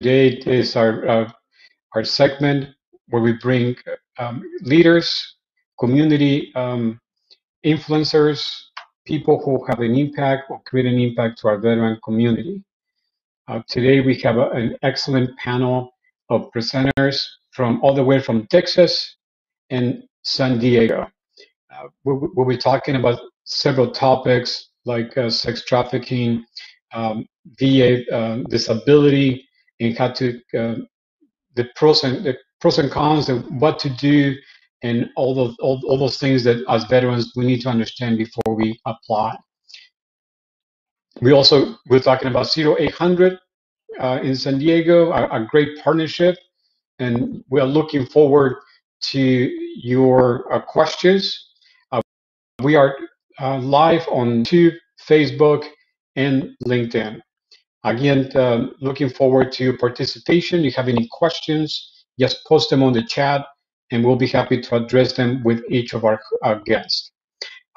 today is our uh, our segment where we bring um, leaders, community um, influencers, people who have an impact or create an impact to our veteran community. Uh, today we have a, an excellent panel of presenters from all the way from Texas and San Diego. Uh, we'll, we'll, be talking about several topics like uh, sex trafficking, um, VA uh, disability, and how to uh, the pros and the pros and cons of what to do, and all those all, all those things that as veterans we need to understand before we apply. We also we're talking about 0800 uh, in San Diego, a, a great partnership, and we are looking forward to your uh, questions. Uh, we are uh, live on YouTube, Facebook, and LinkedIn. Again, uh, looking forward to your participation. If you have any questions, just post them on the chat, and we'll be happy to address them with each of our, guests.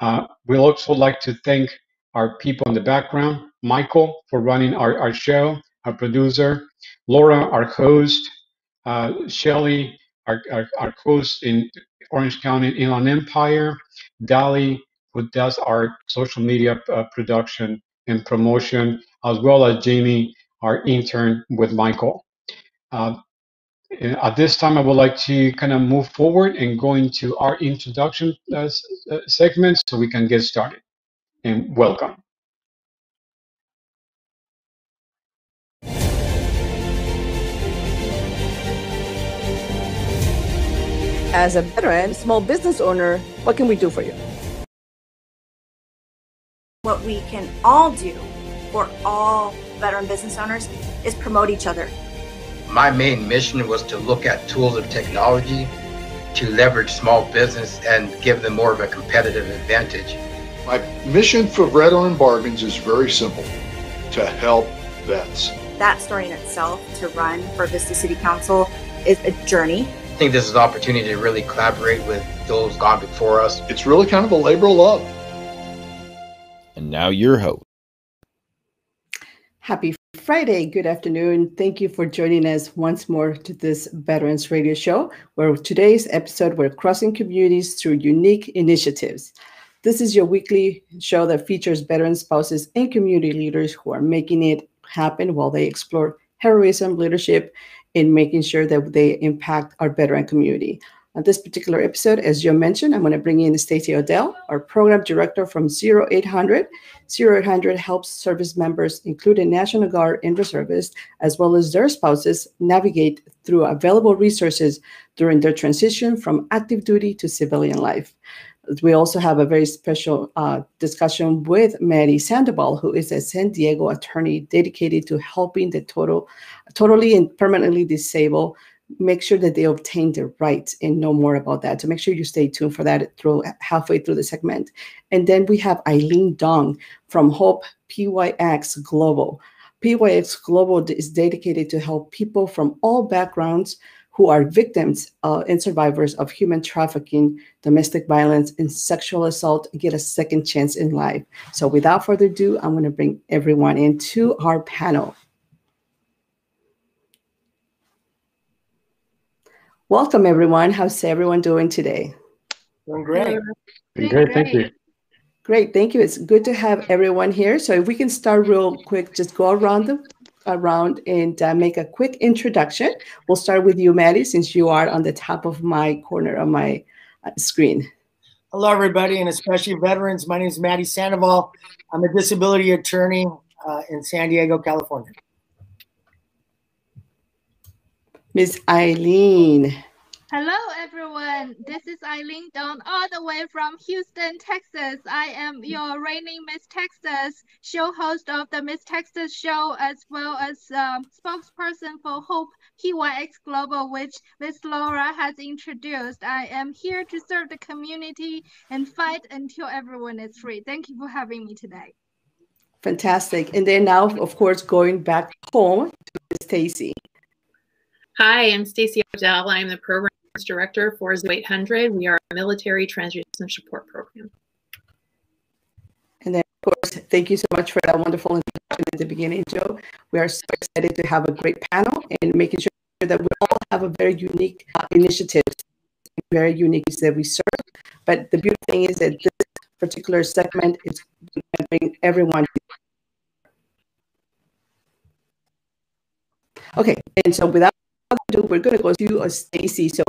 Uh, we'd also like to thank our people in the background, Michael for running our, our show, our producer, Laura, our host, uh, Shelly, our, our, our host in Orange County Inland Empire, Dali, who does our social media uh, production and promotion, as well as Jamie, our intern with Michael. Uh, at this time, I would like to kind of move forward and go into our introduction uh, uh segment so we can get started. And welcome. As a veteran, small business owner, what can we do for you? What we can all do for all veteran business owners is promote each other. My main mission was to look at tools of technology to leverage small business and give them more of a competitive advantage. My mission for Veteran Bargains is very simple to help vets. That story in itself to run for Vista City Council is a journey I think this is an opportunity to really collaborate with those gone before us. It's really kind of a labor of love. And now your host. Happy Friday. Good afternoon. Thank you for joining us once more to this Veterans Radio Show, where today's episode we're crossing communities through unique initiatives. This is your weekly show that features veteran spouses and community leaders who are making it happen while they explore heroism, leadership, in making sure that they impact our veteran community. On this particular episode, as Joe mentioned, I'm going to bring in Stacey Odell, our program director from 0800. 0800 helps service members, including National Guard and reservists, as well as their spouses, navigate through available resources during their transition from active duty to civilian life. We also have a very special uh, discussion with Matty Sandoval, who is a San Diego attorney dedicated to helping the total, totally and permanently disabled make sure that they obtain their rights and know more about that. So make sure you stay tuned for that through halfway through the segment. And then we have Ailen Dong from Hope PYX Global. PYX Global is dedicated to help people from all backgrounds who are victims uh, and survivors of human trafficking, domestic violence, and sexual assault get a second chance in life. So, without further ado, I'm going to bring everyone into our panel. Welcome, everyone. How's everyone doing today? Doing great. Doing great. Thank you. Great, thank you. It's good to have everyone here. So if we can start real quick, just go around the around and uh, make a quick introduction. We'll start with you, Matty, since you are on the top of my corner of my uh, screen. Hello, everybody, and especially veterans. My name is Matty Sandoval. I'm a disability attorney uh, in San Diego, California. Miss Ailen. Hello, everyone. This is Ailen Dong, all the way from Houston, Texas. I am your reigning Miss Texas show host of the Miss Texas show, as well as um, spokesperson for Hope PYX Global, which Miss Laura has introduced. I am here to serve the community and fight until everyone is free. Thank you for having me today. Fantastic. And then now, of course, going back home to Miss Stacey. Hi, I'm Stacey Odell. I'm the program Director for 0800. We are a military transition support program. And then, of course, thank you so much for that wonderful introduction. At the beginning, Joe. We are so excited to have a great panel and making sure that we all have a very unique uh, initiative, very unique that we serve. But the beautiful thing is that this particular segment is going to bring everyone. Okay, and so without ado, we're going to go to Stacey. So,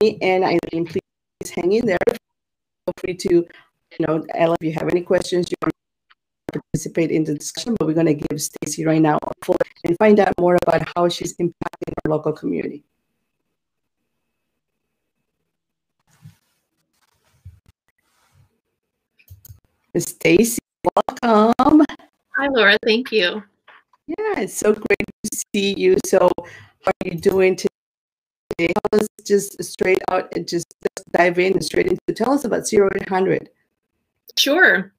and Ailen, please hang in there. Feel free to, you know, Ella, if you have any questions, you want to participate in the discussion, but we're going to give Stacey right now a floor and find out more about how she's impacting our local community. Stacey, welcome. Hi, Laura. Thank you. Yeah, it's so great to see you. So, are you doing today? Tell us just straight out and just dive in straight into. Tell us about Zero Eight Hundred. Sure.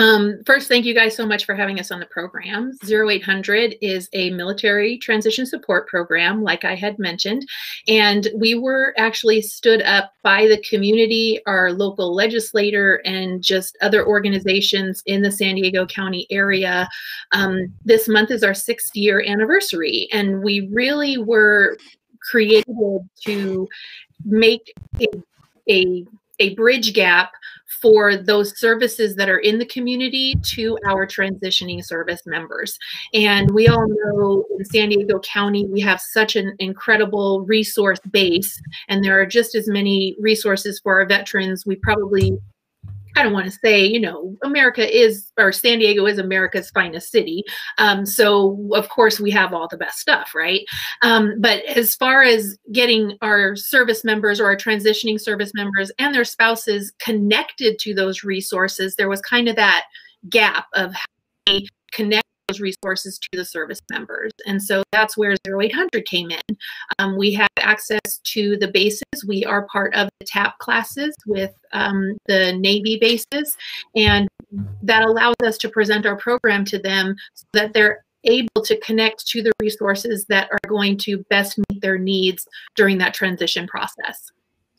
Um, first, thank you guys so much for having us on the program. 0800 is a military transition support program, like I had mentioned, and we were actually stood up by the community, our local legislator, and just other organizations in the San Diego County area. Um, this month is our sixth year anniversary, and we really were created to make a, a a bridge gap for those services that are in the community to our transitioning service members. And we all know in San Diego County, we have such an incredible resource base, and there are just as many resources for our veterans. We probably I don't want to say, you know, America is, or San Diego is America's finest city. Um, so, of course, we have all the best stuff, right? Um, but as far as getting our service members or our transitioning service members and their spouses connected to those resources, there was kind of that gap of how connect those resources to the service members. And so that's where 0800 came in. Um, we have access to the bases. We are part of the TAP classes with um, the Navy bases, and that allows us to present our program to them so that they're able to connect to the resources that are going to best meet their needs during that transition process.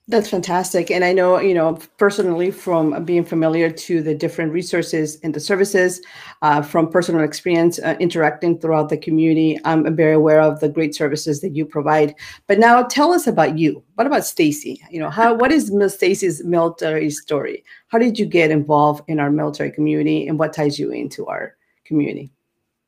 That's fantastic. And I know, you know, personally from being familiar to the different resources and the services, uh, from personal experience uh, interacting throughout the community, I'm very aware of the great services that you provide. But now tell us about you. What about Stacey? You know, how what is Miss Stacey's military story? How did you get involved in our military community and what ties you into our community?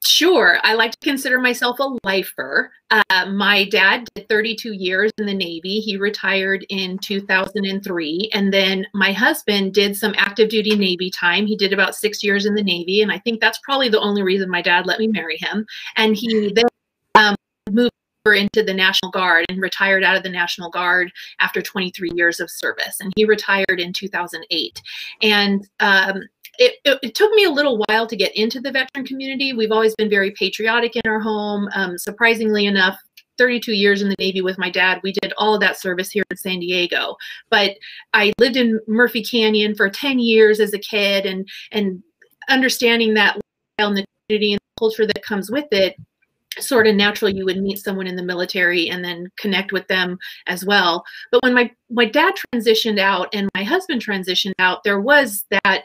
Sure. I like to consider myself a lifer. Uh, my dad did 32 years in the Navy. He retired in 2003. And then my husband did some active duty Navy time. He did about six years in the Navy. And I think that's probably the only reason my dad let me marry him. And he then um, moved into the National Guard and retired out of the National Guard after 23 years of service. And he retired in 2008. And um, it, it, it, took me a little while to get into the veteran community. We've always been very patriotic in our home. Um, surprisingly enough, 32 years in the Navy with my dad, we did all of that service here in San Diego. But I lived in Murphy Canyon for 10 years as a kid, and and understanding that in the community and the culture that comes with it, sort of natural you would meet someone in the military and then connect with them as well but when my my dad transitioned out and my husband transitioned out there was that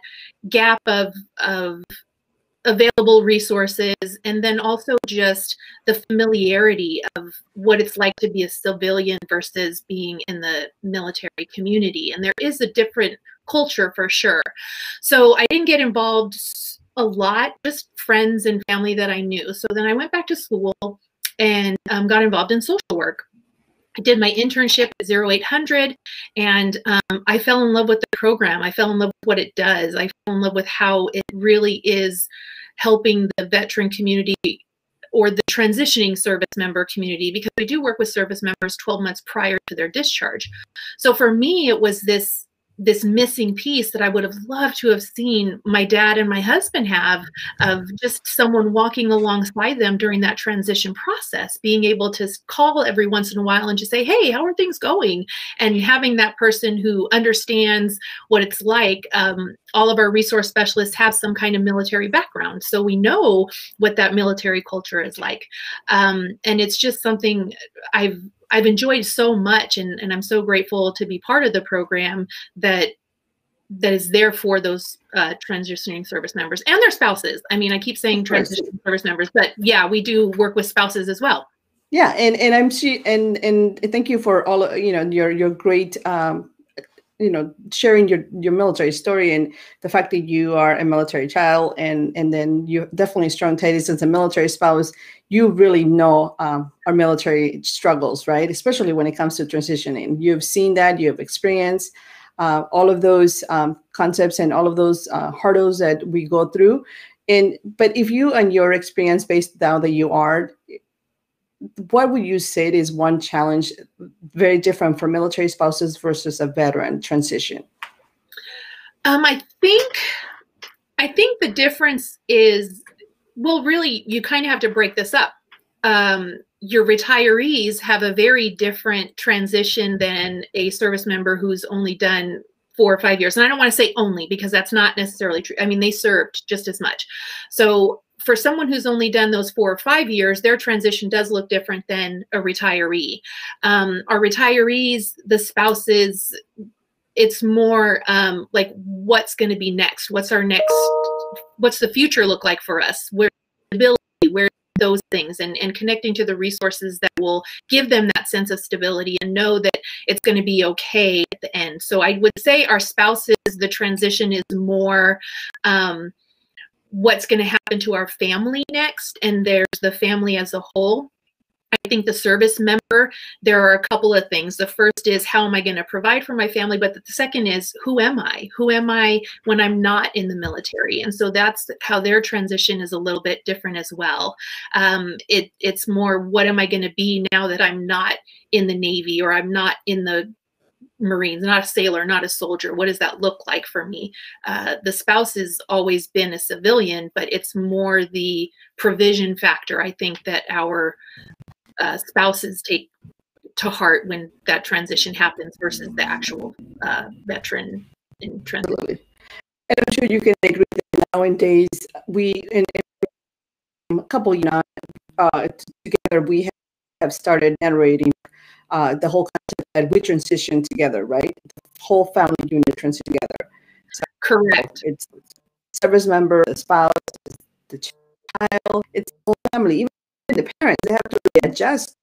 gap of of available resources and then also just the familiarity of what it's like to be a civilian versus being in the military community and there is a different culture for sure so i didn't get involved a lot, just friends and family that I knew. So then I went back to school and um, got involved in social work. I did my internship at 0800 and um, I fell in love with the program. I fell in love with what it does. I fell in love with how it really is helping the veteran community or the transitioning service member community because we do work with service members 12 months prior to their discharge. So for me, it was this this missing piece that I would have loved to have seen my dad and my husband have of just someone walking alongside them during that transition process, being able to call every once in a while and just say, Hey, how are things going? And having that person who understands what it's like. Um, all of our resource specialists have some kind of military background. So we know what that military culture is like. Um, and it's just something I've I've enjoyed so much and, and I'm so grateful to be part of the program that that is there for those uh, transitioning service members and their spouses. I mean, I keep saying transitioning service members, but yeah, we do work with spouses as well. Yeah, and and I'm she and and thank you for all you know your your great um, you know sharing your your military story and the fact that you are a military child and and then you definitely strong ties as a military spouse you really know um, our military struggles right? Especially when it comes to transitioning. You've seen that you have experienced uh, all of those um, concepts and all of those uh, hurdles that we go through. And but if you and your experience based now that you are what would you say is one challenge very different for military spouses versus a veteran transition? Um, I think I think the difference is well, really, you kind of have to break this up. Um, your retirees have a very different transition than a service member who's only done four or five years. And I don't want to say only because that's not necessarily true. I mean, they served just as much. So for someone who's only done those four or five years, their transition does look different than a retiree. Um, our retirees, the spouses, it's more um, like what's going to be next? What's our next? What's the future look like for us? Where stability? Where those things and, and connecting to the resources that will give them that sense of stability and know that it's going to be okay at the end. So I would say our spouses, the transition is more um, what's going to happen to our family next and there's the family as a whole I think the service member, there are a couple of things. The first is how am I going to provide for my family? But the second is who am I? Who am I when I'm not in the military? And so that's how their transition is a little bit different as well. Um, it, it's more what am I going to be now that I'm not in the Navy or I'm not in the Marines, not a sailor, not a soldier. What does that look like for me? Uh, the spouse has always been a civilian, but it's more the provision factor, I think, that our uh, spouses take to heart when that transition happens versus the actual uh, veteran in transition. And I'm sure you can agree that nowadays we, in, in a couple, you know, uh, together we have, have started narrating uh, the whole concept that we transition together, right? The whole family unit transition together. So Correct. It's service member, the spouse, the child, it's the whole family. Even the parents, they have to really adjust.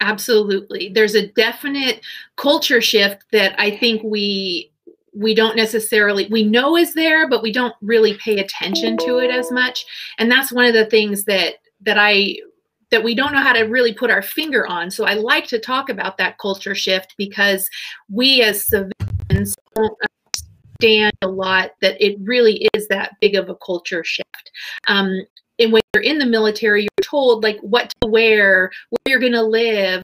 Absolutely. There's a definite culture shift that I think we we don't necessarily we know is there but we don't really pay attention to it as much and that's one of the things that that i that we don't know how to really put our finger on. So I like to talk about that culture shift because we as civilians don't understand a lot that it really is that big of a culture shift. Um, and when you're in the military, you're told like what to wear, where you're going to live,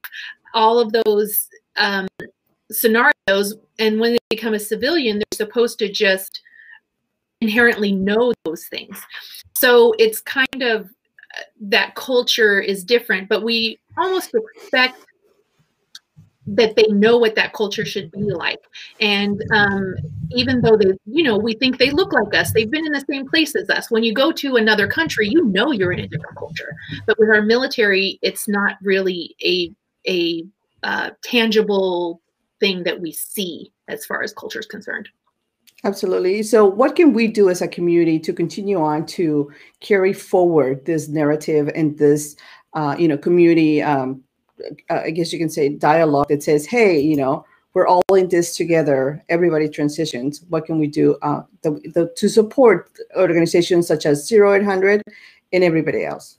all of those um, scenarios. And when they become a civilian, they're supposed to just inherently know those things. So it's kind of that culture is different, but we almost expect that they know what that culture should be like. And um, even though they, you know, we think they look like us, they've been in the same place as us. When you go to another country, you know you're in a different culture. But with our military, it's not really a a uh, tangible thing that we see as far as culture is concerned. Absolutely. So, what can we do as a community to continue on to carry forward this narrative and this, uh, you know, community? Um, uh, I guess you can say dialogue that says, "Hey, you know, we're all in this together. Everybody transitions. What can we do uh, the, the, to support organizations such as Zero Eight Hundred and everybody else?"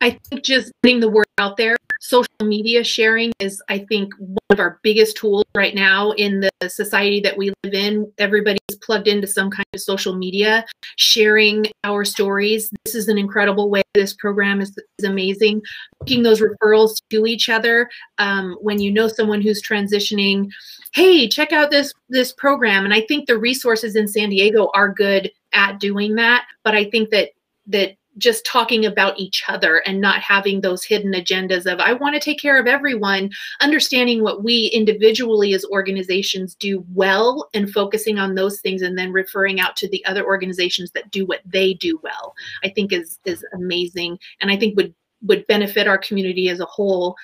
I think just getting the word out there social media sharing is i think one of our biggest tools right now in the society that we live in. Everybody's plugged into some kind of social media sharing our stories. This is an incredible way. This program is, is amazing. Making those referrals to each other um, when you know someone who's transitioning hey check out this this program. And i think the resources in san diego are good at doing that but i think that that just talking about each other and not having those hidden agendas of I want to take care of everyone, understanding what we individually as organizations do well and focusing on those things and then referring out to the other organizations that do what they do well. I think is is amazing and I think would would benefit our community as a whole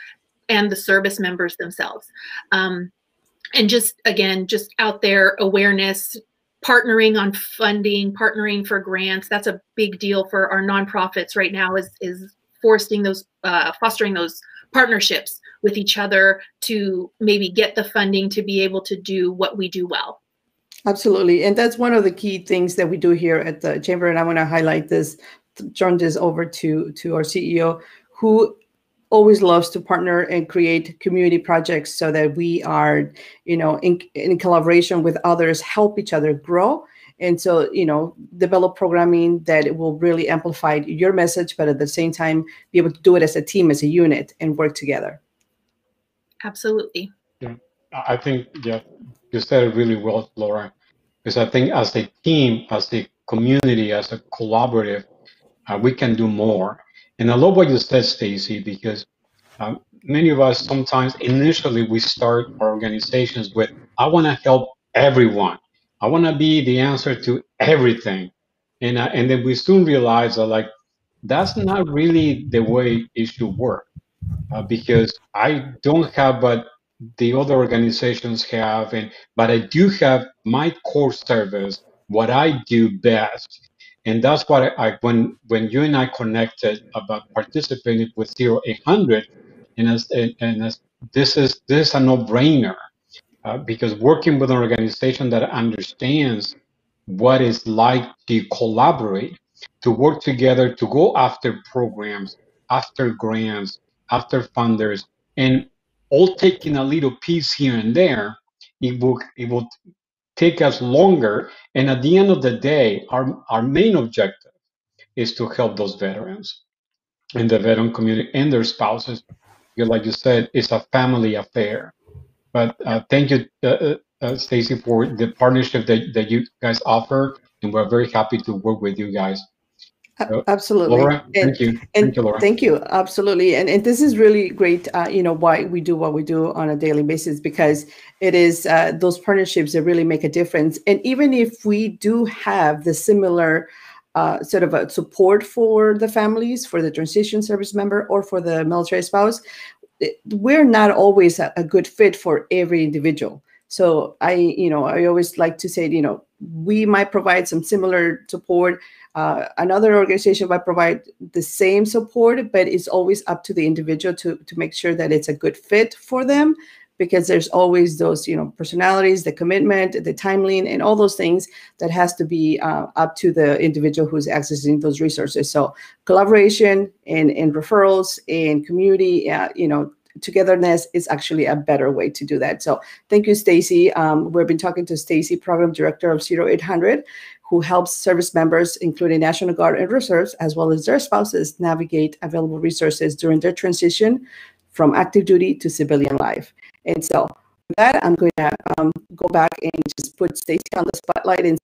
and the service members themselves. Um, and just again, just out there awareness, partnering on funding, partnering for grants. That's a big deal for our nonprofits right now. Is is fostering those uh, fostering those partnerships with each other to maybe get the funding to be able to do what we do well. Absolutely. And that's one of the key things that we do here at the Chamber. And I want to highlight this, turn this over to, to our CEO, who always loves to partner and create community projects so that we are, you know, in, in collaboration with others, help each other grow. And so, you know, develop programming that will really amplify your message, but at the same time, be able to do it as a team, as a unit, and work together. Absolutely. Yeah, I think yeah, you said it really well, Laura. Because I think as a team, as a community, as a collaborative, uh, we can do more. And I love what you said, Stacey, because um, many of us sometimes initially we start our organizations with, I want to help everyone. I want to be the answer to everything. And, uh, and then we soon realize that like, that's not really the way it should work uh, because I don't have what the other organizations have, and but I do have my core service, what I do best, and that's what I, I when when you and I connected about participating with Zero Eight Hundred, and as and, as this is this is a no-brainer uh, because working with an organization that understands what it's like to collaborate, to work together, to go after programs, after grants, after funders, and all taking a little piece here and there, it will it will take us longer. And at the end of the day, our our main objective is to help those veterans and the veteran community and their spouses. Like you said, it's a family affair. But uh, thank you, uh, uh, uh Stacey, for the partnership that, that you guys offer, and we're very happy to work with you guys. Absolutely. Laura, and, thank you. And thank you, Laura. Thank you. Absolutely. And, and this is really great, uh, you know, why we do what we do on a daily basis, because it is uh, those partnerships that really make a difference. And even if we do have the similar uh, sort of a support for the families, for the transition service member or for the military spouse, we're not always a, a good fit for every individual. So I, you know, I always like to say, you know, we might provide some similar support uh, another organization might provide the same support, but it's always up to the individual to, to make sure that it's a good fit for them because there's always those you know personalities the commitment the timeline and all those things that has to be uh, up to the individual who's accessing those resources. So collaboration and, and referrals and community uh, you know togetherness is actually a better way to do that. So thank you stacey. Um, we've been talking to stacey program director of 0800 who helps service members, including National Guard and reserves, as well as their spouses, navigate available resources during their transition from active duty to civilian life. And so, with that, I'm going to um, go back and just put Stacey on the spotlight and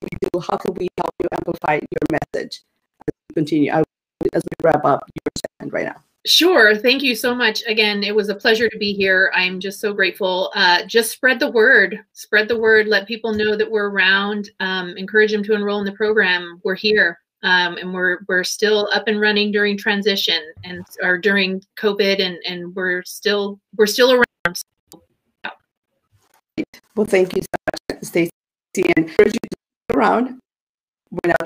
do, how can we help you amplify your message as we continue, as we wrap up your segment right now. Sure. Thank you so much. Again, it was a pleasure to be here. I'm just so grateful. Uh, just spread the word. Spread the word. Let people know that we're around. Um, encourage them to enroll in the program. We're here, um, and we're we're still up and running during transition and or during COVID, and and we're still we're still around. So, yeah. Well, thank you so much, Stacey, and encourage you to around. We're now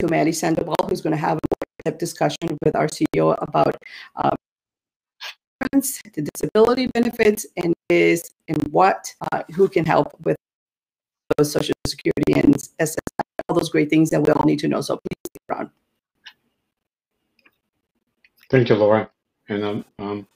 to Matty Sandoval, who's going to have discussion with our CEO about uh, the disability benefits and is and what uh, who can help with those social security and SSI, all those great things that we all need to know. So please stick around. Thank you, Laura, and um, um,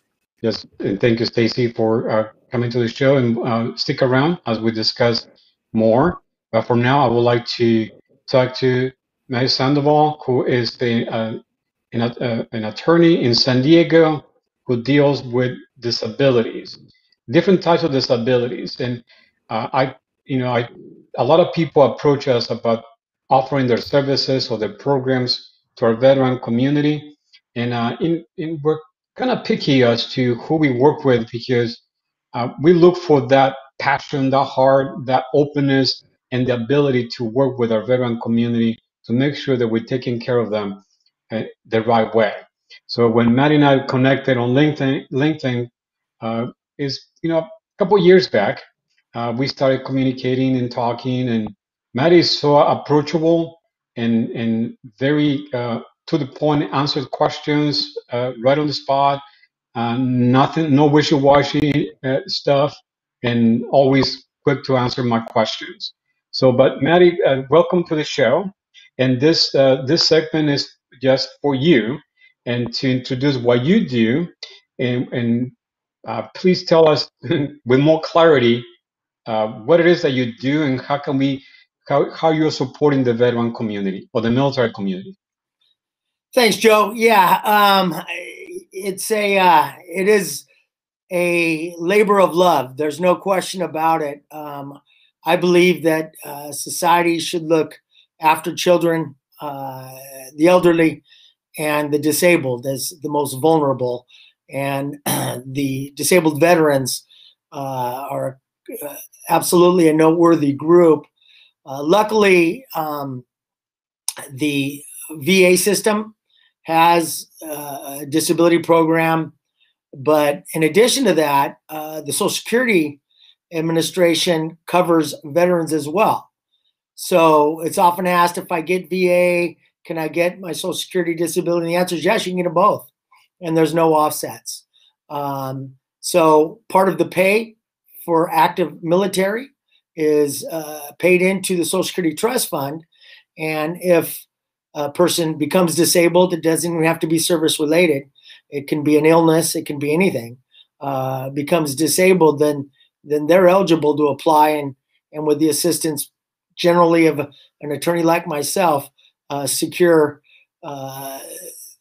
yes, and thank you, Stacey, for uh, coming to the show and uh, stick around as we discuss more. But for now, I would like to talk to Matty Sandoval, who is the uh, an, uh, an attorney in San Diego who deals with disabilities, different types of disabilities. And uh, I, you know, I, a lot of people approach us about offering their services or their programs to our veteran community, and uh, in, in, we're kind of picky as to who we work with because uh, we look for that passion, that heart, that openness, and the ability to work with our veteran community to make sure that we're taking care of them uh, the right way. So when Matty and I connected on LinkedIn, LinkedIn uh, is you know a couple years back, uh, we started communicating and talking, and Matty is so approachable and and very uh, to the point, answered questions uh, right on the spot. Uh, nothing, no wishy-washy stuff, and always quick to answer my questions. So, but Matty, welcome to the show. And this uh, this segment is just for you, and to introduce what you do, and, and uh, please tell us with more clarity uh, what it is that you do, and how can we, how how you're supporting the veteran community or the military community. Thanks, Joe. Yeah, um, it's a uh, it is a labor of love. There's no question about it. Um, I believe that uh, society should look after children, uh, the elderly, and the disabled as the most vulnerable. And the disabled veterans uh, are uh, absolutely a noteworthy group. Uh, luckily, um, the VA system has uh, a disability program. But in addition to that, the Social Security Administration covers veterans as well. So it's often asked if I get VA, can I get my Social Security disability? And the answer is yes, you can get them both. And there's no offsets. Um, so part of the pay for active military is uh, paid into the Social Security Trust Fund. And if a person becomes disabled, it doesn't even have to be service related. It can be an illness, it can be anything. Uh, becomes disabled, then then they're eligible to apply, and and with the assistance generally of an attorney like myself, uh, secure uh,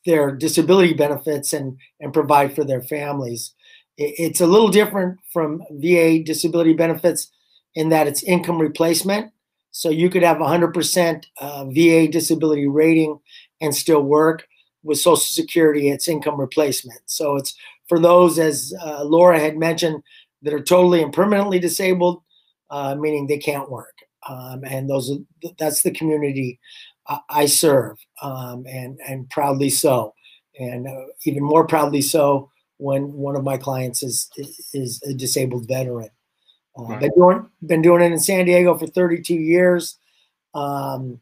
their disability benefits and and provide for their families. It's a little different from VA disability benefits in that it's income replacement. So you could have 100% uh, VA disability rating and still work. With Social Security, it's income replacement. So it's for those, as uh, Laura had mentioned, that are totally and permanently disabled, uh, meaning they can't work. Um, and those are, that's the community I serve, um, and and proudly so, and uh, even more proudly so when one of my clients is is a disabled veteran. Uh, right. Been doing been doing it in San Diego for 32 years. Um,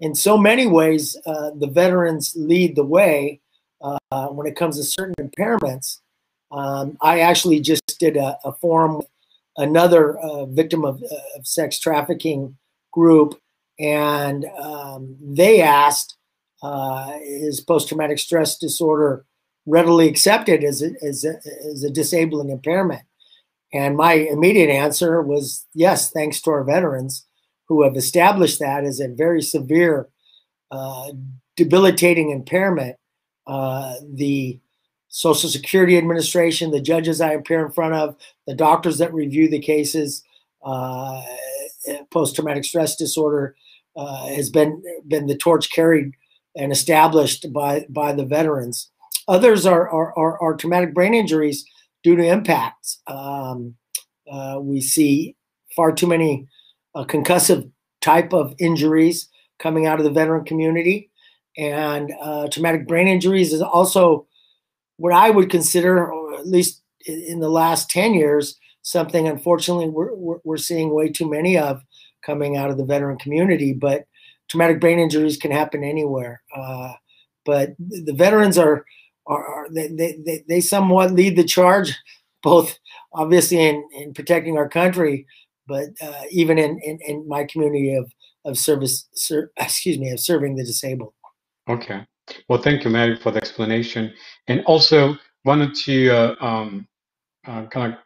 in so many ways, uh, the veterans lead the way uh, when it comes to certain impairments. Um, I actually just did a, a forum with another uh, victim of, uh, of, sex trafficking group, and um, they asked, uh, "Is post-traumatic stress disorder readily accepted as a, as a, as a disabling impairment?" And my immediate answer was yes, thanks to our veterans who have established that as a very severe, uh, debilitating impairment. Uh, the Social Security Administration, the judges I appear in front of, the doctors that review the cases, uh, post-traumatic stress disorder uh, has been been the torch carried and established by by the veterans. Others are are, are, are traumatic brain injuries due to impacts. Um, uh, we see far too many uh, concussive type of injuries coming out of the veteran community. And uh, traumatic brain injuries is also what I would consider, or at least in the last 10 years, something unfortunately we're, we're seeing way too many of coming out of the veteran community. But traumatic brain injuries can happen anywhere. Uh, but the veterans are are, are they, they, they somewhat lead the charge, both obviously in, in protecting our country, but uh, even in, in, in, my community of, of service, ser, excuse me, of serving the disabled. Okay. Well, thank you, Mary, for the explanation. And also wanted to uh, um, uh, kind of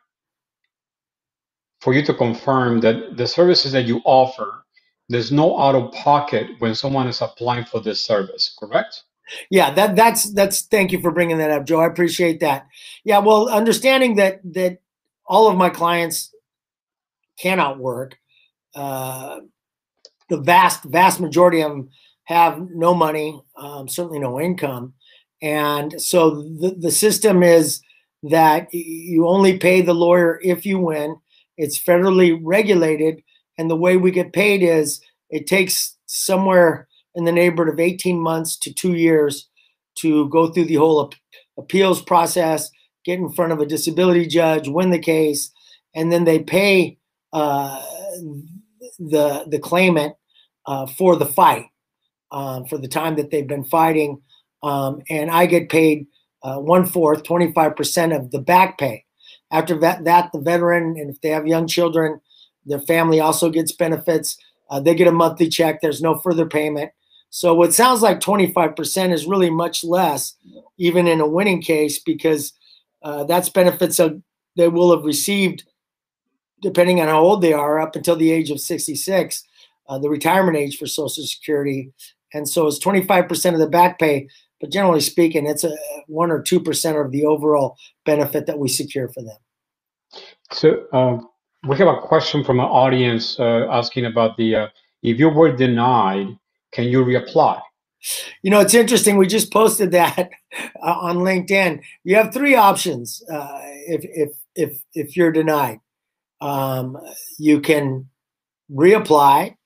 for you to confirm that the services that you offer, there's no out of pocket when someone is applying for this service, correct? Yeah, that that's that's thank you for bringing that up, Joe. I appreciate that. Yeah, well, understanding that that all of my clients cannot work, uh, the vast vast majority of them have no money, um, certainly no income, and so the the system is that you only pay the lawyer if you win. It's federally regulated, and the way we get paid is it takes somewhere in the neighborhood of 18 months to two years to go through the whole appeals process, get in front of a disability judge, win the case, and then they pay uh, the the claimant uh, for the fight, um, for the time that they've been fighting, um, and I get paid uh, one fourth, twenty five percent of the back pay. After that, that the veteran, and if they have young children, their family also gets benefits. Uh, they get a monthly check. There's no further payment. So what sounds like 25% is really much less, even in a winning case, because uh, that's benefits of, they will have received, depending on how old they are, up until the age of 66, uh, the retirement age for Social Security. And so it's 25% of the back pay, but generally speaking, it's a one or two percent of the overall benefit that we secure for them. So uh, we have a question from an audience uh, asking about the uh, if you were denied can you reapply? You know, it's interesting. We just posted that uh, on LinkedIn. You have three options uh, if if if if you're denied. Um, you can reapply,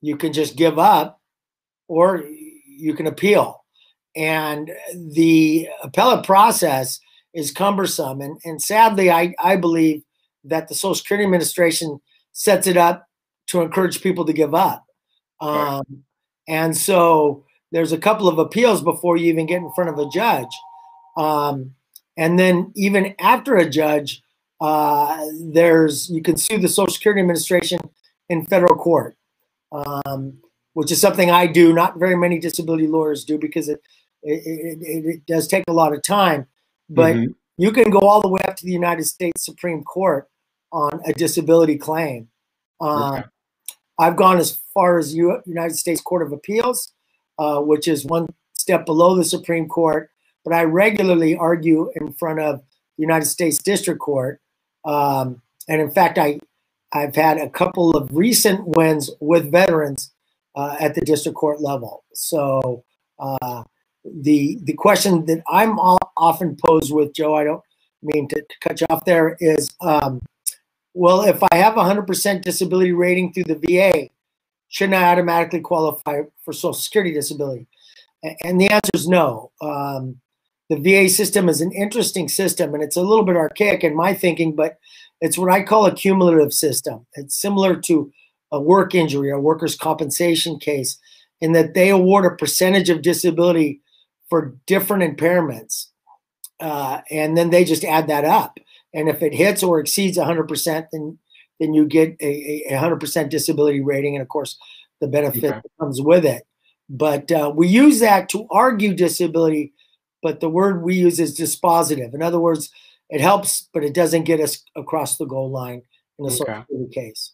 you can just give up, or you can appeal. And the appellate process is cumbersome. And, and sadly, I, I believe that the Social Security Administration sets it up to encourage people to give up. Um, and so there's a couple of appeals before you even get in front of a judge. Um, and then even after a judge, uh, there's you can sue the Social Security Administration in federal court, um, which is something I do. Not very many disability lawyers do because it it, it, it does take a lot of time. But mm-hmm. you can go all the way up to the United States Supreme Court on a disability claim. Um, okay. I've gone as far as U- United States Court of Appeals, uh, which is one step below the Supreme Court. But I regularly argue in front of the United States District Court, um, and in fact, I I've had a couple of recent wins with veterans uh, at the district court level. So uh, the the question that I'm often posed with Joe, I don't mean to, to cut you off there, is um, well, if I have 100% disability rating through the VA, shouldn't I automatically qualify for Social Security disability? And the answer is no. Um, the VA system is an interesting system, and it's a little bit archaic in my thinking, but it's what I call a cumulative system. It's similar to a work injury, a workers' compensation case, in that they award a percentage of disability for different impairments, uh, and then they just add that up. And if it hits or exceeds 100%, then then you get a, a 100% disability rating, and of course, the benefit okay. comes with it. But uh, we use that to argue disability, but the word we use is dispositive. In other words, it helps, but it doesn't get us across the goal line in a okay. social case.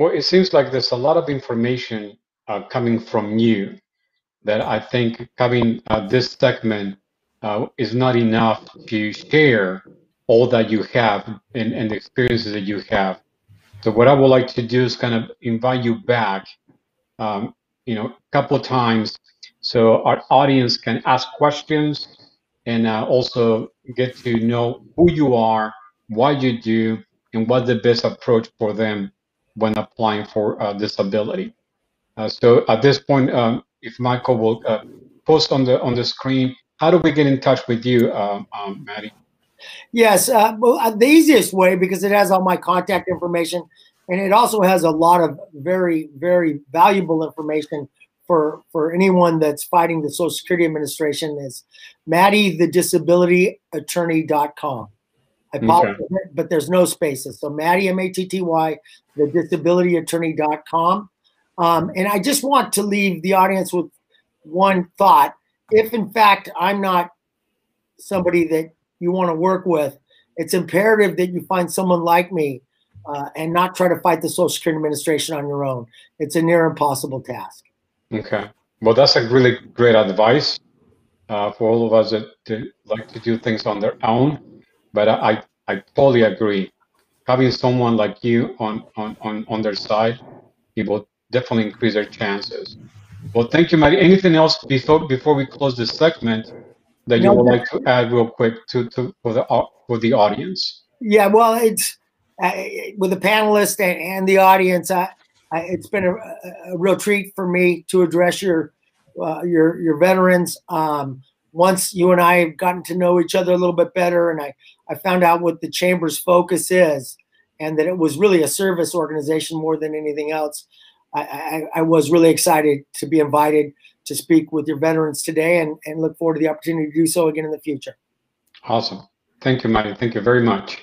Well, it seems like there's a lot of information uh, coming from you that I think having uh, this segment uh, is not enough to share all that you have and, and the experiences that you have. So what I would like to do is kind of invite you back, um, you know, a couple of times so our audience can ask questions and uh, also get to know who you are, what you do, and what the best approach for them when applying for uh, disability. Uh, so at this point, um, if Michael will uh, post on the on the screen, how do we get in touch with you, um, um, Matty? Yes, uh, well, uh, the easiest way because it has all my contact information, and it also has a lot of very, very valuable information for for anyone that's fighting the Social Security Administration. Is MattyTheDisabilityAttorney.com. I apologize, okay. but there's no spaces. So Matty M A T T Y, the disabilityattorney.com. Um, and I just want to leave the audience with one thought. If in fact I'm not somebody that you want to work with, it's imperative that you find someone like me uh, and not try to fight the Social Security Administration on your own. It's a near impossible task. Okay. Well, that's a really great advice uh, for all of us that, that, like to do things on their own. But I, I totally agree. Having someone like you on, on, on, on their side, it will definitely increase their chances. Well, thank you, Matty. Anything else before before we close this segment? that you would like to add real quick to, to for the for the audience? Yeah, well, it's uh, with the panelists and, and the audience. I, I, it's been a, a, real treat for me to address your uh, your your veterans. Um, once you and I have gotten to know each other a little bit better, and I I found out what the chamber's focus is. and that it was really a service organization more than anything else. I, I, I was really excited to be invited to speak with your veterans today and, and look forward to the opportunity to do so again in the future. Awesome. Thank you, Mike. Thank you very much.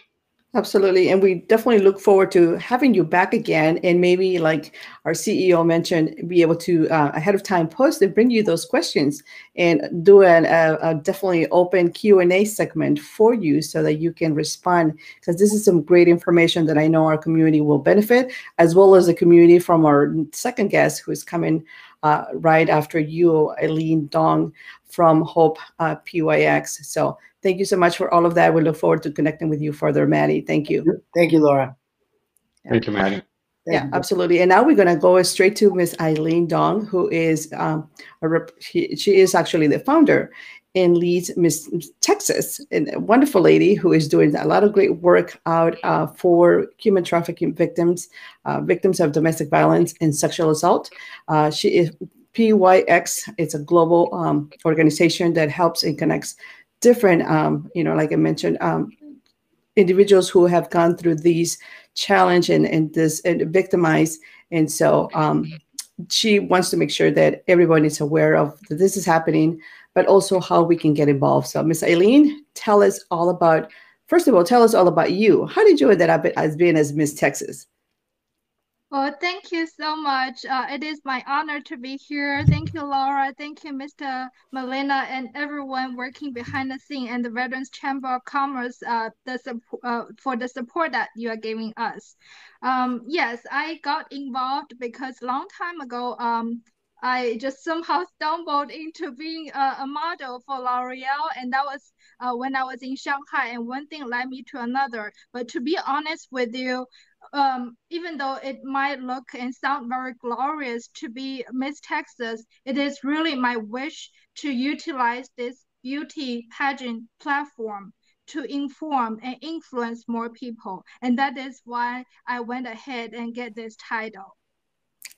Absolutely. And we definitely look forward to having you back again. And maybe, like our CEO mentioned, be able to uh, ahead of time post and bring you those questions and do an, a, a definitely open Q&A segment for you so that you can respond. Because this is some great information that I know our community will benefit, as well as the community from our second guest who is coming uh, right after you, Ailen Dong from Hope uh, PYX. So thank you so much for all of that. We look forward to connecting with you further, Matty. Thank you. Thank you, Laura. Thank you, Matty. yeah, absolutely. And now we're going to go straight to Miss Ailen Dong, who is um, a rep- she, she is actually the founder and leads Miss Texas, and a wonderful lady who is doing a lot of great work out uh, for human trafficking victims, uh, victims of domestic violence and sexual assault. Uh, she is PYX. It's a global um, organization that helps and connects different, um, you know, like I mentioned, um, individuals who have gone through these challenge and, and this and victimized. And so um, she wants to make sure that everyone is aware of that this is happening, but also how we can get involved. So Miss Ailen, tell us all about, first of all, tell us all about you. How did you end up as being as Miss Texas? Well, thank you so much. Uh, it is my honor to be here. Thank you, Laura. Thank you, Mr. Molina, and everyone working behind the scene and the Veterans Chamber of Commerce uh, the uh, for the support that you are giving us. Um, yes, I got involved because a long time ago, um, I just somehow stumbled into being a, a model for L'Oreal, and that was uh, when I was in Shanghai, and one thing led me to another. But to be honest with you, um, even though it might look and sound very glorious to be Miss Texas, it is really my wish to utilize this beauty pageant platform to inform and influence more people. And that is why I went ahead and get this title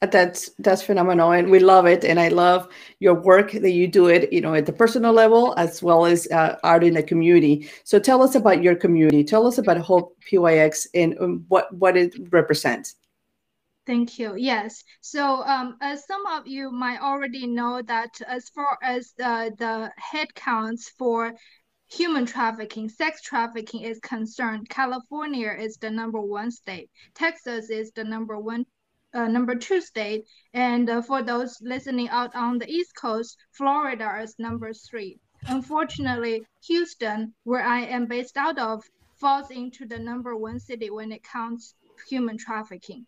that's that's phenomenal and we love it and i love your work that you do it you know at the personal level as well as uh, out in the community so tell us about your community tell us about hope pyx and um, what what it represents Thank you. Yes. So, um, as some of you might already know, that as far as the the headcounts for human trafficking, sex trafficking is concerned, California is the number one state. Texas is the number one uh, number two state. And uh, for those listening out on the East Coast, Florida is number three. Unfortunately, Houston, where I am based out of, falls into the number one city when it counts human trafficking.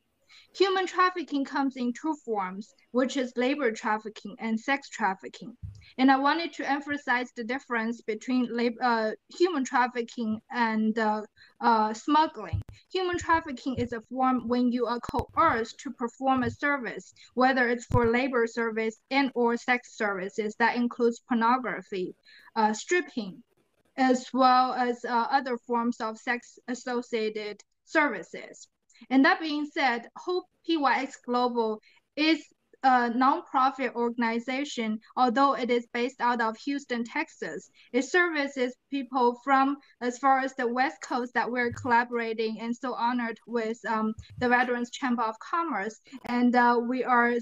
Human trafficking comes in two forms, which is labor trafficking and sex trafficking. And I wanted to emphasize the difference between uh, human trafficking and uh, uh, smuggling. Human trafficking is a form when you are coerced to perform a service, whether it's for labor service and or sex services. That includes pornography, uh, stripping, as well as uh, other forms of sex associated services. And that being said, Hope PYX Global is a nonprofit organization, although it is based out of Houston, Texas. It services people from as far as the West Coast that we're collaborating and so honored with um, the Veterans Chamber of Commerce. And uh, we are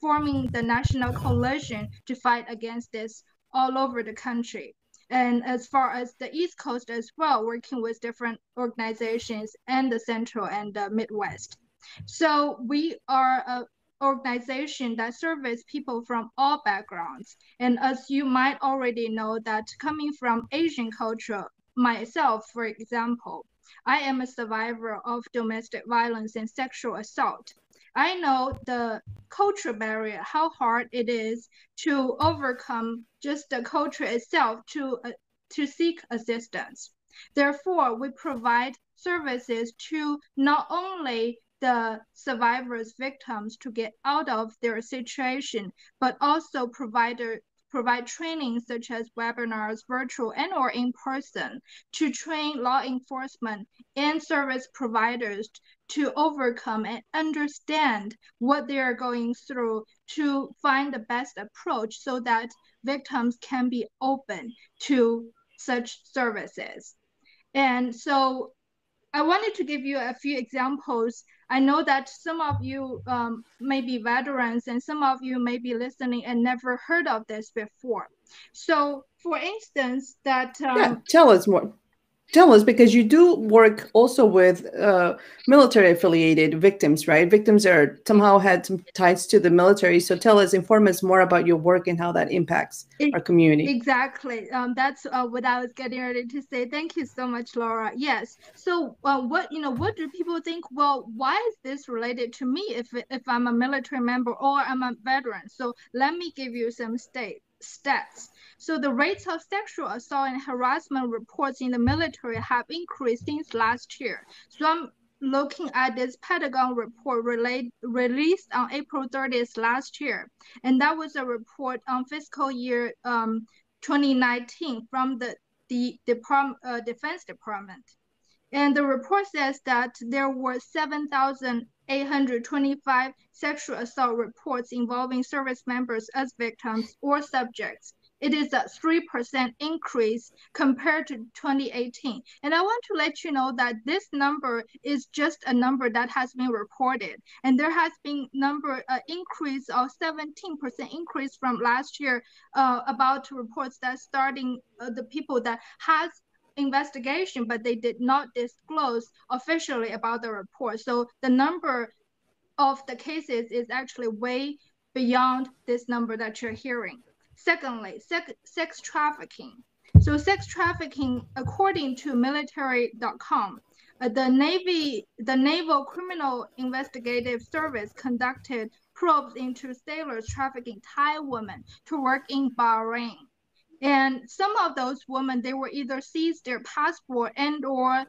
forming the national coalition to fight against this all over the country and as far as the East Coast as well, working with different organizations and the Central and the Midwest. So we are a organization that serves people from all backgrounds. And as you might already know that coming from Asian culture, myself, for example, I am a survivor of domestic violence and sexual assault. I know the cultural barrier, how hard it is to overcome just the culture itself to, uh, to seek assistance. Therefore, we provide services to not only the survivors, victims to get out of their situation, but also provider, provide training such as webinars, virtual and or in person to train law enforcement and service providers to overcome and understand what they are going through to find the best approach so that victims can be open to such services. And so I wanted to give you a few examples. I know that some of you um, may be veterans and some of you may be listening and never heard of this before. So, for instance, that um, yeah, tell us more tell us because you do work also with uh, military affiliated victims right? Victims are somehow had some ties to the military. So tell us inform us more about your work and how that impacts it, our community. exactly. Um, that's uh, what i was getting ready to say. Thank you so much laura. Yes. So uh, what you know what do people think? Well why is this related to me if if i'm a military member or i'm a veteran? So let me give you some state stats so the rates of sexual assault and harassment reports in the military have increased since last year. So I'm looking at this Pentagon report relate, released on April 30th last year. And that was a report on fiscal year um, 2019 from the, the Depart uh, Defense Department. And the report says that there were 7,825 sexual assault reports involving service members as victims or subjects it is a 3% increase compared to 2018. And I want to let you know that this number is just a number that has been reported. And there has been number uh, increase of 17% increase from last year uh, about reports that starting uh, the people that has investigation, but they did not disclose officially about the report. So the number of the cases is actually way beyond this number that you're hearing. Secondly, sex, sex trafficking. So sex trafficking, according to military.com, uh, the Navy, the Naval Criminal Investigative Service conducted probes into sailors trafficking Thai women to work in Bahrain. And some of those women, they were either seized their passport and or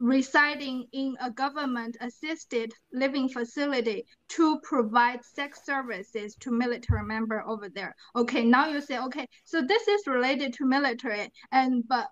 residing in a government assisted living facility to provide sex services to military member over there. Okay now you say okay so this is related to military. And but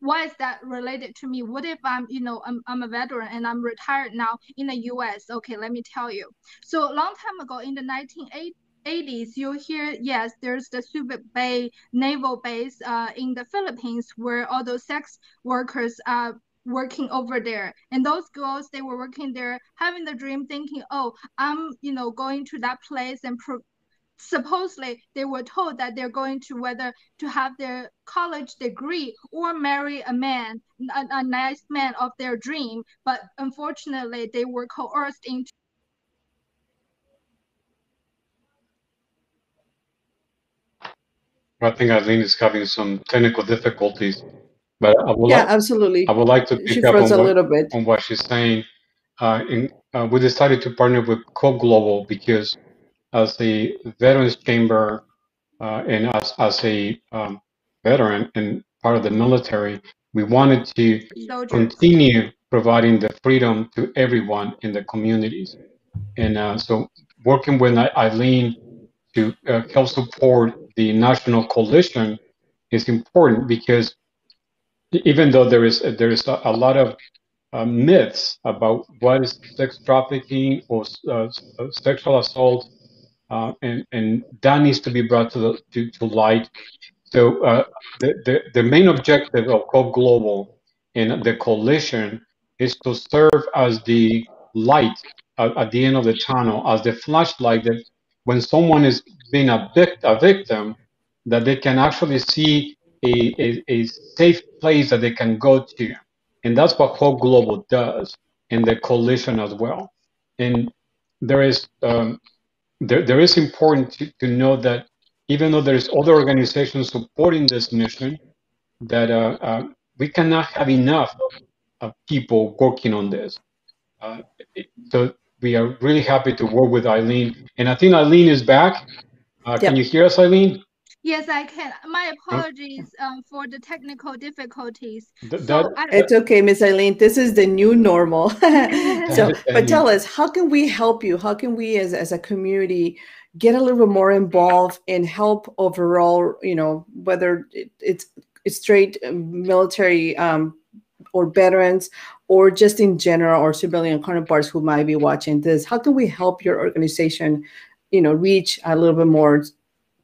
why is that related to me? What if i'm you know i'm, I'm a veteran and i'm retired now in the us okay let me tell you. So a long time ago in the 1980s you hear yes there's the Subic Bay naval base uh, in the Philippines where all those sex workers are working over there. And those girls they were working there having the dream thinking oh i'm you know going to that place and pro- supposedly they were told that they're going to whether to have their college degree or marry a man a, a nice man of their dream. But unfortunately they were coerced into I think Ailen is having some technical difficulties. But I would yeah, like, absolutely. I would like to pick She up on a what, little bit. on what she's saying. Uh, in, uh, we decided to partner with Hope Global because as a veterans chamber uh, and as, as a um, veteran and part of the military, we wanted to soldiers. continue providing the freedom to everyone in the communities. And uh, so working with Ailen to uh, help support the national coalition is important because even though there is there is a, a lot of uh, myths about what is sex trafficking or uh, sexual assault, uh, and and that needs to be brought to the to, to light. So uh, the, the the main objective of Hope Global and the coalition is to serve as the light at, at the end of the tunnel, as the flashlight that when someone is being a, a victim, that they can actually see a, a, a safe place that they can go to. And that's what Hope Global does, and the coalition as well. And there is um, there, there is important to, to know that even though there's other organizations supporting this mission, that uh, uh, we cannot have enough of people working on this. Uh, so we are really happy to work with Ailen, and I think Ailen is back. Uh, Can you hear us, Ailen? yes i can my apologies um, for the technical difficulties Th- so that- I, It's okay, Miss Ailen. This is the new normal. so, but tell us, how can we help you? How can we, as as a community, get a little bit more involved and help overall? You know, whether it, it's it's straight um, military um, or veterans, or just in general, or civilian counterparts who might be watching this. How can we help your organization? You know, reach a little bit more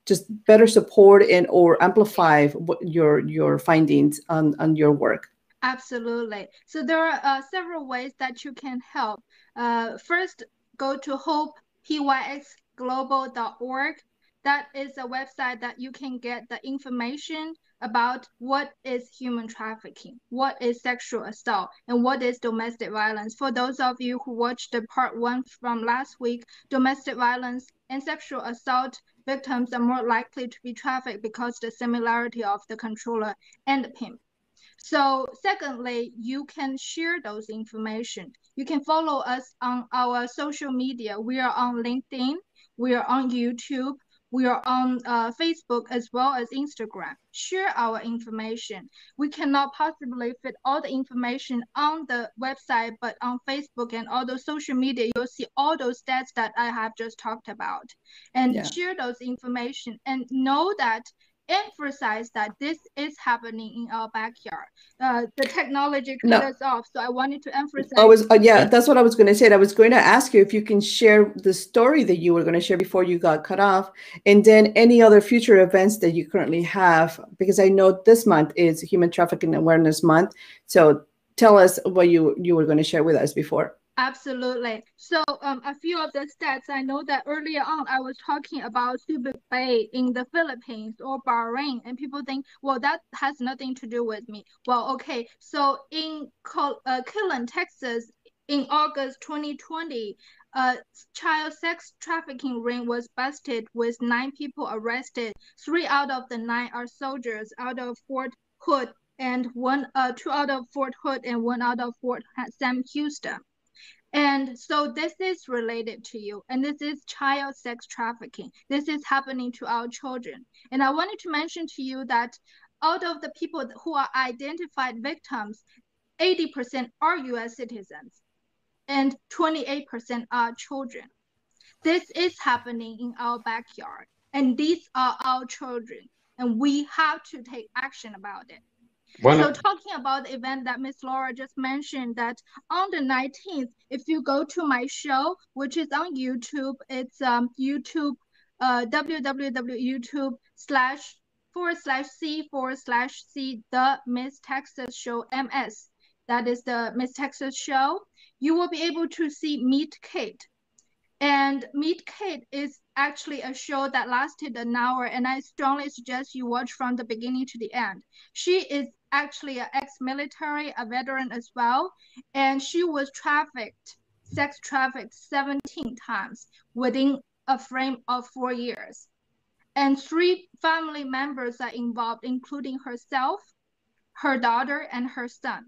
just better support and or amplify your your findings on on your work Absolutely. So there are uh, several ways that you can help. Uh, first, go to hopepyxglobal.org. That is a website that you can get the information about what is human trafficking, what is sexual assault, and what is domestic violence. For those of you who watched the part one from last week, domestic violence and sexual assault victims are more likely to be trafficked because the similarity of the controller and the pimp. So secondly, you can share those information. You can follow us on our social media. We are on LinkedIn. We are on YouTube. We are on uh, Facebook as well as Instagram. Share our information. We cannot possibly fit all the information on the website, but on Facebook and all those social media, you'll see all those stats that I have just talked about. And yeah. share those information and know that emphasize that this is happening in our backyard. Uh, the technology cut no. us off, so I wanted to emphasize. I was uh, yeah, that's what I was going to say. I was going to ask you if you can share the story that you were going to share before you got cut off, and then any other future events that you currently have, because I know this month is Human Trafficking Awareness Month. So tell us what you you were going to share with us before. Absolutely. So um, a few of the stats, I know that earlier on I was talking about Subic Bay in the Philippines or Bahrain, and people think, well, that has nothing to do with me. Well, okay. So in Col- uh, Killeen, Texas, in August 2020, a child sex trafficking ring was busted with nine people arrested. Three out of the nine are soldiers out of Fort Hood and one, uh, two out of Fort Hood and one out of Fort Sam Houston. And so this is related to you, and this is child sex trafficking. This is happening to our children. And I wanted to mention to you that out of the people who are identified victims, 80% are US citizens and 28% are children. This is happening in our backyard, and these are our children, and we have to take action about it. So talking about the event that Miss Laura just mentioned, that on the 19th, if you go to my show, which is on YouTube, it's um YouTube, uh www.youtube slash forward slash c forward slash c the Miss Texas Show MS. That is the Miss Texas Show. You will be able to see Meet Kate. And Meet Kate is actually a show that lasted an hour, and I strongly suggest you watch from the beginning to the end. She is actually an ex-military, a veteran as well, and she was trafficked, sex trafficked 17 times within a frame of four years. And three family members are involved, including herself, her daughter, and her son.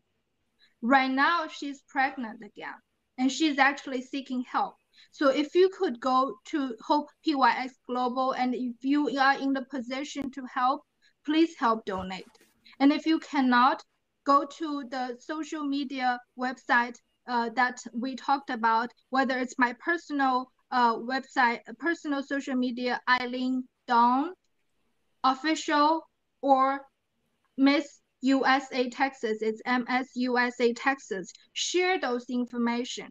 Right now, she's pregnant again, and she's actually seeking help. So if you could go to Hope PYX Global, and if you are in the position to help, please help donate. And if you cannot, go to the social media website uh, that we talked about, whether it's my personal uh, website, personal social media, Ailen Dong, official, or Miss USA Texas, it's MS USA Texas. Share those information.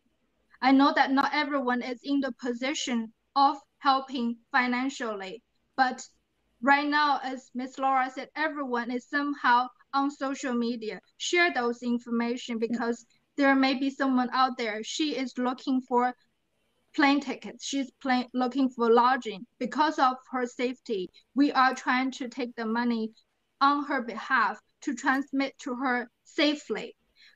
I know that not everyone is in the position of helping financially, but right now, as Miss Laura said, everyone is somehow on social media. Share those information because there may be someone out there. She is looking for plane tickets. She's plane, looking for lodging. Because of her safety, we are trying to take the money on her behalf to transmit to her safely.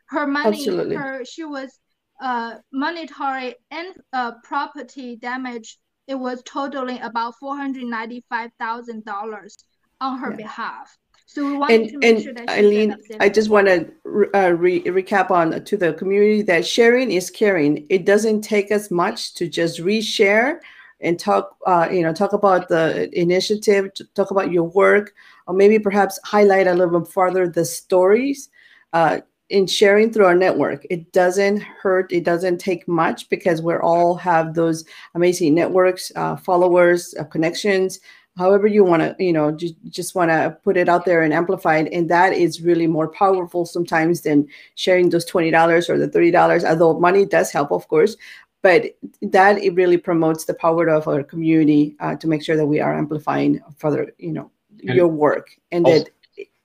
Her money, Absolutely. her she was uh, monetary and uh, property damage it was totaling about $495,000 on her yeah. behalf. So we wanted and, to make and sure that Ailen, I just want to uh, re- recap on to the community that sharing is caring. It doesn't take us much to just reshare and talk, uh, you know, talk about the initiative, talk about your work, or maybe perhaps highlight a little bit further the stories. Uh, in sharing through our network. It doesn't hurt. It doesn't take much because we all have those amazing networks, uh, followers, uh, connections. However you want to, you know, just, just want to put it out there and amplify it. And that is really more powerful sometimes than sharing those $20 or the $30, although money does help, of course. But that it really promotes the power of our community uh, to make sure that we are amplifying further, you know, and your work and also, that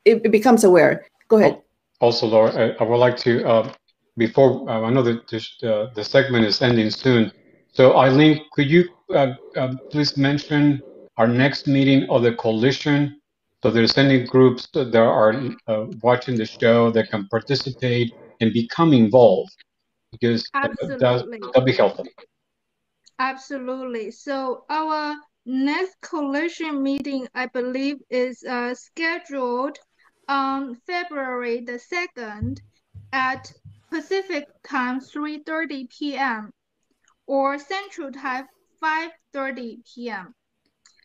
it, it becomes aware. Go ahead also, Laura, I, I would like to, uh, before uh, I know that this, uh, the segment is ending soon. So, Ailen, could you uh, uh, please mention our next meeting of the coalition? So, there's any groups that are uh, watching the show that can participate and become involved because Absolutely. that, that'll be helpful. Absolutely. So our next coalition meeting, I believe, is uh, scheduled on February the 2nd at Pacific time 3.30 p.m. or Central time 5.30 p.m.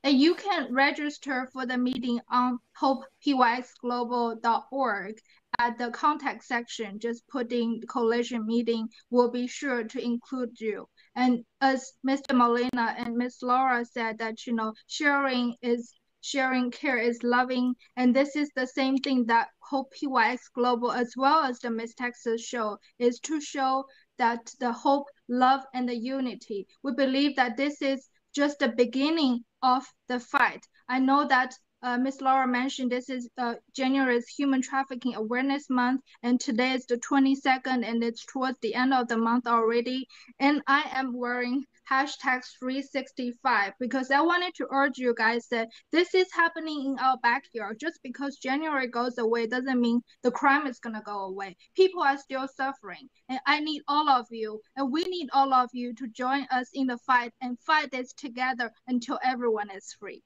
And you can register for the meeting on hopepyxglobal.org at the contact section. Just putting coalition meeting will be sure to include you. And as Mr. Molina and Miss Laura said that, you know, sharing is sharing care is loving. And this is the same thing that Hope PYX Global, as well as the Miss Texas show, is to show that the hope, love, and the unity. We believe that this is just the beginning of the fight. I know that uh, Ms. Laura mentioned this is uh, January's Human Trafficking Awareness Month, and today is the 22nd, and it's towards the end of the month already. And I am wearing hashtag 365 because I wanted to urge you guys that this is happening in our backyard. Just because January goes away doesn't mean the crime is going to go away. People are still suffering, and I need all of you, and we need all of you to join us in the fight and fight this together until everyone is free.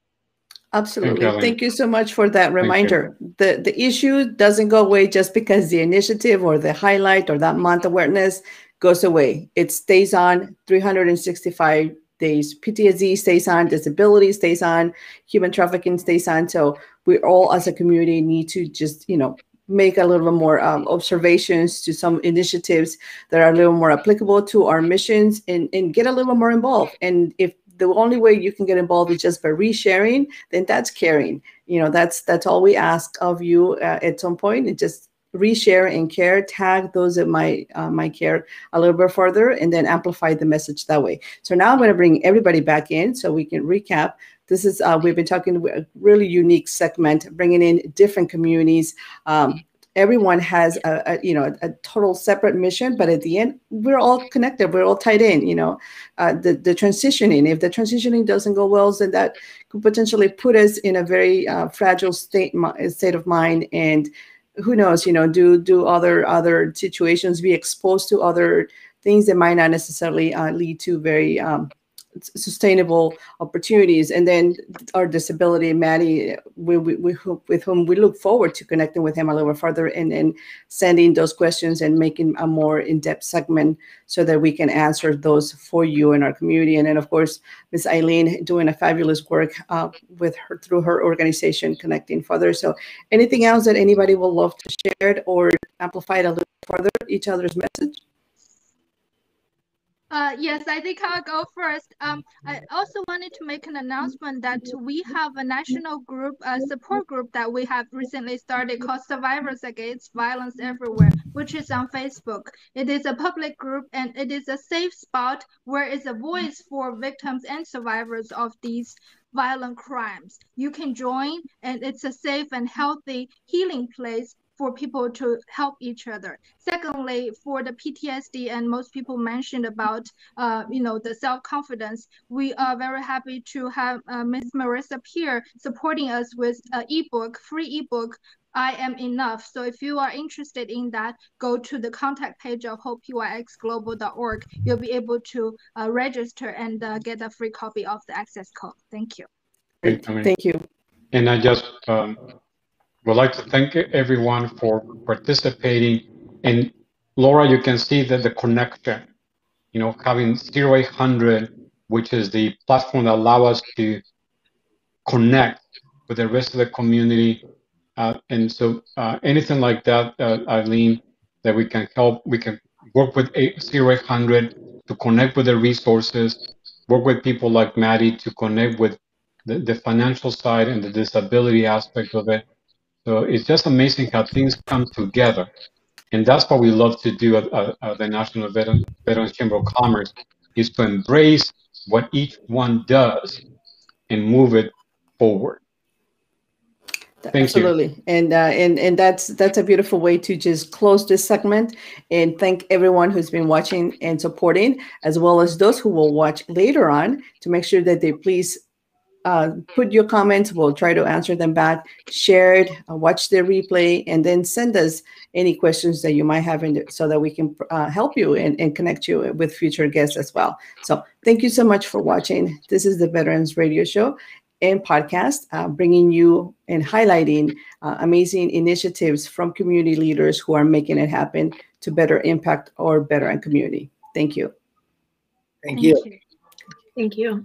Absolutely. Thank you, Thank you so much for that reminder. The the issue doesn't go away just because the initiative or the highlight or that month awareness goes away. It stays on 365 days. PTSD stays on, disability stays on, human trafficking stays on. So we all as a community need to just, you know, make a little bit more um, observations to some initiatives that are a little more applicable to our missions and, and get a little more involved. And if the only way you can get involved is just by resharing, then that's caring. You know, that's that's all we ask of you uh, at some point. And just reshare and care, tag those that might uh, might care a little bit further, and then amplify the message that way. So now I'm going to bring everybody back in so we can recap. This is uh, we've been talking a really unique segment, bringing in different communities. Um, everyone has a, a, you know a total separate mission but at the end we're all connected we're all tied in you know. Uh, the the transitioning if the transitioning doesn't go well then that could potentially put us in a very uh, fragile state state of mind and who knows you know do do other other situations be exposed to other things that might not necessarily uh, lead to very um, sustainable opportunities. And then our disability, Matty, we, we, we, with whom we look forward to connecting with him a little further and, and sending those questions and making a more in-depth segment so that we can answer those for you in our community. And then, of course, Ms. Ailen doing a fabulous work uh, with her through her organization, Connecting Further. So anything else that anybody will love to share or amplify it a little further, each other's message? Uh, yes, I think I'll go first. Um, I also wanted to make an announcement that we have a national group, a support group that we have recently started called Survivors Against Violence Everywhere, which is on Facebook. It is a public group and it is a safe spot where it's a voice for victims and survivors of these violent crimes. You can join and it's a safe and healthy healing place for people to help each other. Secondly, for the PTSD, and most people mentioned about, uh, you know, the self-confidence, we are very happy to have uh, Ms. Marissa Peer supporting us with an ebook, free ebook, I am enough. So if you are interested in that, go to the contact page of hopepyxglobal.org. You'll be able to uh, register and uh, get a free copy of the access code. Thank you. Thank you. And I just um, would like to thank everyone for participating. And Laura, you can see that the connection, you know, having 0800, which is the platform that allows us to connect with the rest of the community. Uh, and so uh, anything like that, uh, Ailen, that we can help, we can work with 0800 to connect with the resources, work with people like Matty to connect with the, the financial side and the disability aspect of it so it's just amazing how things come together. And that's what we love to do at, at, at the National Veteran, Veterans Chamber of Commerce is to embrace what each one does and move it forward. you. Absolutely, and uh, and and that's that's a beautiful way to just close this segment and thank everyone who's been watching and supporting, as well as those who will watch later on to make sure that they please uh, put your comments. We'll try to answer them back. Share it, uh, watch the replay, and then send us any questions that you might have in it so that we can uh, help you and, and connect you with future guests as well. So thank you so much for watching. This is the Veterans Radio Show and podcast, uh, bringing you and highlighting uh, amazing initiatives from community leaders who are making it happen to better impact our veteran community. Thank you. Thank you. Thank you.